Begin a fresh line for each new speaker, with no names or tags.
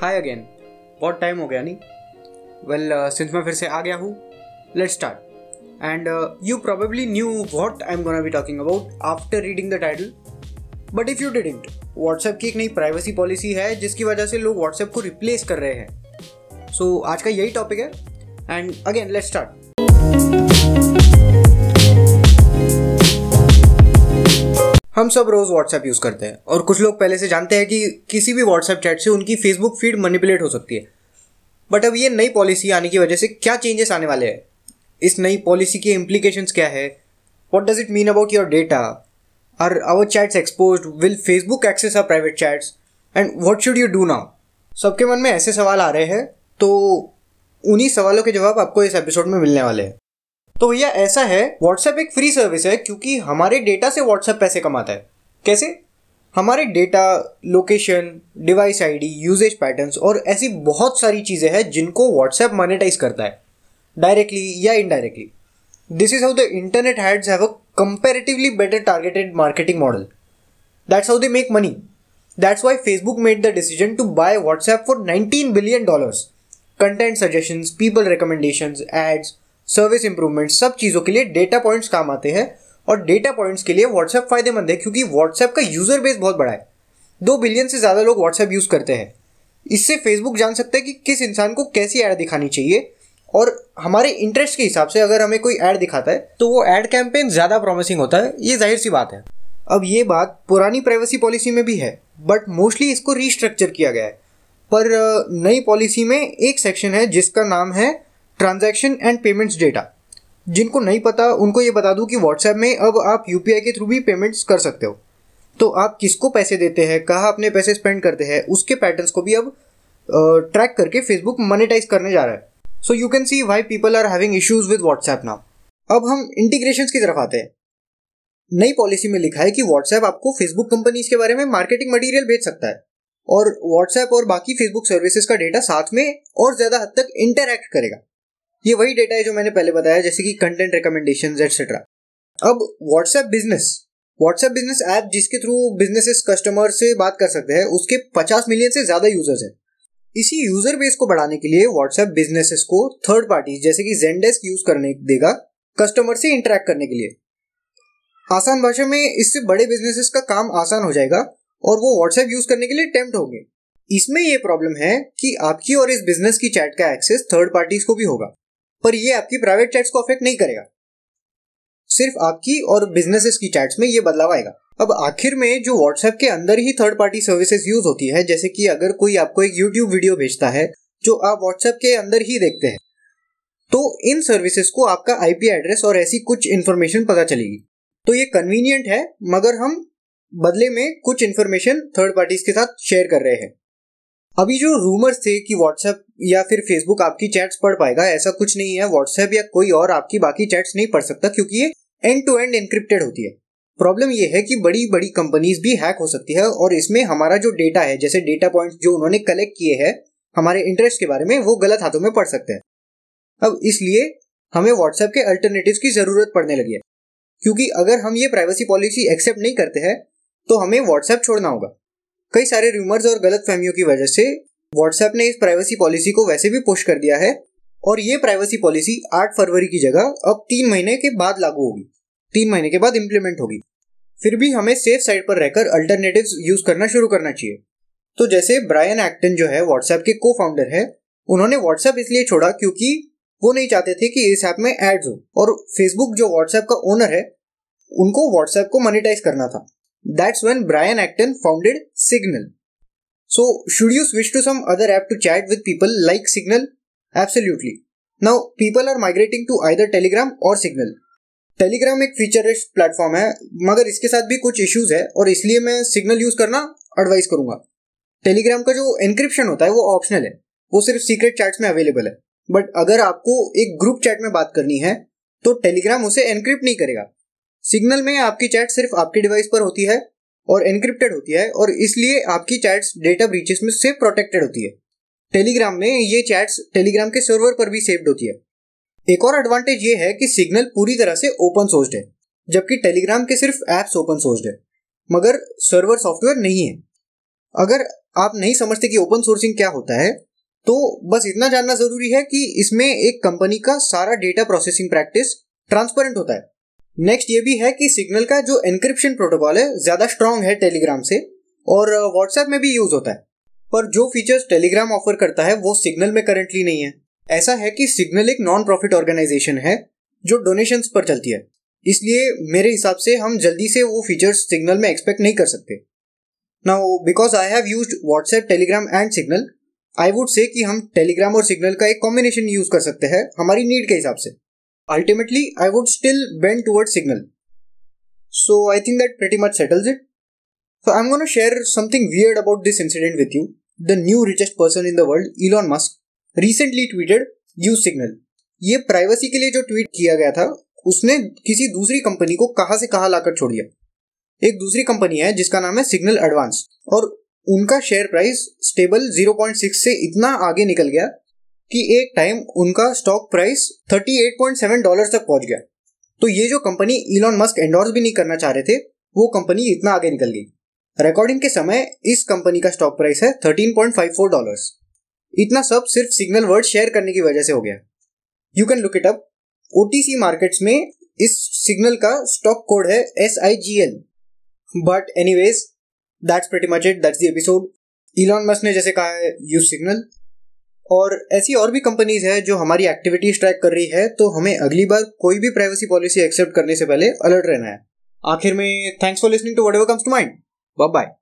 हाय again बहुत time हो गया नहीं? वेल सिंस मैं फिर से आ गया हूँ let's start and you probably knew what I am gonna be talking about after reading the title but if you didn't WhatsApp की एक नई प्राइवेसी पॉलिसी है जिसकी वजह से लोग व्हाट्सएप को रिप्लेस कर रहे हैं. सो so, आज का यही टॉपिक है. एंड अगेन लेट स्टार्ट हम सब रोज व्हाट्सएप यूज़ करते हैं। और कुछ लोग पहले से जानते हैं कि किसी भी व्हाट्सएप चैट से उनकी फेसबुक फ़ीड मैनिपुलेट हो सकती है। बट अब ये नई पॉलिसी आने की वजह से क्या चेंजेस आने वाले हैं? इस नई पॉलिसी के इम्प्लीकेशन क्या है? What does it mean about your data or our chats expose will Facebook access our private chats and what should you do now सबके मन में ऐसे सवाल आ रहे हैं तो उन्हीं सवालों के जवाब आपको इस एपिसोड में मिलने वाले हैं। तो भैया, ऐसा है व्हाट्सएप एक फ्री सर्विस है, क्योंकि हमारे डेटा से व्हाट्सएप पैसे कमाता है। कैसे? हमारे data location device ID usage patterns और ऐसी बहुत सारी चीज़ें हैं जिनको व्हाट्सएप मोनेटाइज करता है। डायरेक्टली या indirectly this is how the internet heads have a comparatively better targeted marketing model that's how they make money that's why Facebook made the decision to buy WhatsApp for 19 billion dollars content suggestions people recommendations ads service improvement सब चीज़ों के लिए data points काम आते हैं और data points के लिए व्हाट्सएप फ़ायदेमंद है क्योंकि व्हाट्सएप का यूज़र बेस बहुत बड़ा है। दो बिलियन से ज़्यादा लोग व्हाट्सएप यूज़ करते हैं। इससे फेसबुक जान सकता है कि किस इंसान को कैसी ऐड दिखानी चाहिए और हमारे इंटरेस्ट के हिसाब से अगर हमें कोई ऐड दिखाता है तो वो ऐड कैंपेन ज़्यादा प्रॉमिसिंग होता है। ये ज़ाहिर सी बात है। अब ये बात पुरानी प्राइवेसी पॉलिसी में भी है बट मोस्टली इसको रीस्ट्रक्चर किया गया है। पर नई पॉलिसी में एक सेक्शन है जिसका नाम है ट्रांजैक्शन एंड पेमेंट्स डेटा। जिनको नहीं पता, उनको ये बता दूँ कि व्हाट्सएप में अब आप UPI के थ्रू भी पेमेंट्स कर सकते हो। तो आप किसको पैसे देते हैं, कहाँ अपने पैसे स्पेंड करते हैं, उसके पैटर्न्स को भी अब ट्रैक करके फेसबुक मोनेटाइज करने जा रहा है। So you can see why people are having issues with WhatsApp now अब हम इंटीग्रेशन की तरफ़ आते हैं। नई पॉलिसी में लिखा है कि व्हाट्सएप आपको फेसबुक कंपनीज़ के बारे में मार्केटिंग मटेरियल भेज सकता है। और व्हाट्सएप और बाकी फेसबुक सर्विसेज़ का डेटा साथ में और ज़्यादा हद तक इंटरैक्ट करेगा। ये वही डेटा है जो मैंने पहले बताया, जैसे कि कंटेंट रिकमेंडेशन एक्सेट्रा अब WhatsApp business WhatsApp business app जिसके थ्रू बिजनेसेस कस्टमर से बात कर सकते हैं, उसके 50 मिलियन से ज़्यादा यूज़र्स हैं। इसी यूज़र बेस को बढ़ाने के लिए व्हाट्सएप बिजनेसेस को थर्ड पार्टी जैसे कि जेंडेस्क यूज़ करने देगा कस्टमर से इंटरेक्ट करने के लिए। आसान भाषा में इससे बड़े बिजनेसेस का काम आसान हो जाएगा और वो व्हाट्सएप यूज़ करने के लिए टेम्प्ट होंगे। इसमें यह प्रॉब्लम है कि आपकी और इस बिज़नेस की चैट का एक्सेस थर्ड पार्टीज़ को भी होगा। पर ये आपकी प्राइवेट चैट्स को अफेक्ट नहीं करेगा। सिर्फ़ आपकी और बिजनेसेस की चैट्स में ये बदलाव आएगा। अब आखिर में जो व्हाट्सएप के अंदर ही थर्ड पार्टी सर्विसेज़ यूज़ होती है, जैसे कि अगर कोई आपको एक यूट्यूब वीडियो भेजता है, जो आप व्हाट्सएप के अंदर ही देखते हैं तो इन सर्विसेज़ को आपका आईपी एड्रेस और ऐसी कुछ इन्फॉर्मेशन पता चलेगी। तो ये कन्वीनियंट है, मगर हम बदले में कुछ इन्फॉर्मेशन थर्ड पार्टीज़ के साथ शेयर कर रहे हैं। अभी जो रूमर्स थे कि व्हाट्सएप या फिर फेसबुक आपकी चैट्स पढ़ पाएगा, ऐसा कुछ नहीं है। व्हाट्सएप या कोई और आपकी बाकी चैट्स नहीं पढ़ सकता क्योंकि ये एंड टू एंड इनक्रिप्टेड होती है। प्रॉब्लम ये है कि बड़ी बड़ी कंपनीज़ भी हैक हो सकती है और इसमें हमारा जो डेटा है, जैसे डेटा पॉइंट्स जो उन्होंने कलेक्ट किए हैं, हमारे इंटरेस्ट के बारे में वो गलत हाथों में पड़ सकते हैं। अब इसलिए हमें व्हाट्सएप के अल्टरनेटिव की ज़रूरत पड़ने लगी है। क्योंकि अगर हम ये प्राइवेसी पॉलिसी एक्सेप्ट नहीं करते हैं तो हमें व्हाट्सएप छोड़ना होगा। कई सारे रूमर्स और गलत फहमियों की वजह से व्हाट्सएप ने इस प्राइवेसी पॉलिसी को वैसे भी पुश कर दिया है और ये प्राइवेसी पॉलिसी 8 फरवरी की जगह अब तीन महीने के बाद लागू होगी। तीन महीने के बाद इम्प्लीमेंट होगी। फिर भी हमें सेफ़ साइड पर रहकर अल्टरनेटिव यूज़ करना शुरू करना चाहिए। तो जैसे ब्रायन एक्टन जो है व्हाट्सएप के को फाउंडर है, उन्होंने व्हाट्सएप इसलिए छोड़ा क्योंकि वो नहीं चाहते थे कि इस ऐप में एड्स हो। और फेसबुक जो व्हाट्सएप का ओनर है, उनको व्हाट्सएप को मोनिटाइज करना था। That's when Brian Acton founded Signal. So, should you switch to some other app to chat with people like Signal? Absolutely. Now, people are migrating to either Telegram or Signal. Telegram एक feature platform है मगर इसके साथ भी कुछ issues है और इसलिए मैं सिग्नल यूज़ करना एडवाइस करूँगा टेलीग्राम का जो एनक्रिप्शन होता है वो ऑप्शनल है वो सिर्फ़ सीक्रेट चैट्स में अवेलेबल है बट अगर आपको एक ग्रुप चैट में बात करनी है तो टेलीग्राम उसे एनक्रिप्ट नहीं करेगा सिग्नल में आपकी चैट सिर्फ़ आपके डिवाइस पर होती है और एनक्रिप्टेड होती है और इसलिए आपकी चैट्स डेटा ब्रीचेस में सेफ़ प्रोटेक्टेड होती है। टेलीग्राम में ये चैट्स टेलीग्राम के सर्वर पर भी सेव्ड होती है। एक और एडवांटेज ये है कि सिग्नल पूरी तरह से ओपन सोर्स्ड है, जबकि टेलीग्राम के सिर्फ़ एप्स ओपन सोर्स्ड है, मगर सर्वर सॉफ्टवेयर नहीं है। अगर आप नहीं समझते कि ओपन सोर्सिंग क्या होता है तो बस इतना जानना ज़रूरी है कि इसमें एक कंपनी का सारा डेटा प्रोसेसिंग प्रैक्टिस ट्रांसपेरेंट होता है। नेक्स्ट ये भी है कि सिग्नल का जो एनक्रिप्शन प्रोटोकॉल है, ज़्यादा स्ट्रांग है टेलीग्राम से और व्हाट्सएप में भी यूज़ होता है। पर जो फीचर्स टेलीग्राम ऑफ़र करता है, वो सिग्नल में करंटली नहीं है। ऐसा है कि सिग्नल एक नॉन प्रॉफिट ऑर्गेनाइजेशन है, जो डोनेशन पर चलती है। इसलिए मेरे हिसाब से हम जल्दी से वो फीचर्स सिग्नल में एक्सपेक्ट नहीं कर सकते। Now because I have use WhatsApp Telegram and Signal I would say कि हम टेलीग्राम और सिग्नल का एक कॉम्बिनेशन यूज़ कर सकते हैं, हमारी नीड के हिसाब से। Ultimately I would still bend toward Signal so I think that pretty much settles it So I'm going to share something weird about this incident with you. The new richest person in the world, Elon Musk, recently tweeted use signal. ये privacy के लिए जो tweet किया गया था उसने किसी दूसरी कंपनी को कहा से कहा लाकर छोड़ दिया एक दूसरी कंपनी है जिसका नाम है सिग्नल एडवांस और उनका शेयर प्राइस स्टेबल 0.6 से इतना आगे निकल गया कि एक टाइम उनका स्टॉक प्राइस 38.7 डॉलर तक पहुँच गया। तो ये जो कंपनी इलॉन मस्क एंडोर्स भी नहीं करना चाह रहे थे, वो कंपनी इतना आगे निकल गई। रिकॉर्डिंग के समय इस कंपनी का स्टॉक प्राइस है 13.54 डॉलर्स इतना सब सिर्फ़ सिग्नल वर्ड शेयर करने की वजह से हो गया। You can look it up OTC markets में इस सिग्नल का स्टॉक कोड है S I G L but anyways that's pretty much it that's the episode Elon Musk ने जैसे कहा है यूज़ सिग्नल और ऐसी और भी कंपनीज़ है जो हमारी एक्टिविटीज़ ट्रैक कर रही है तो हमें अगली बार कोई भी प्राइवेसी पॉलिसी एक्सेप्ट करने से पहले अलर्ट रहना है आखिर में thanks for listening to whatever comes to mind bye bye.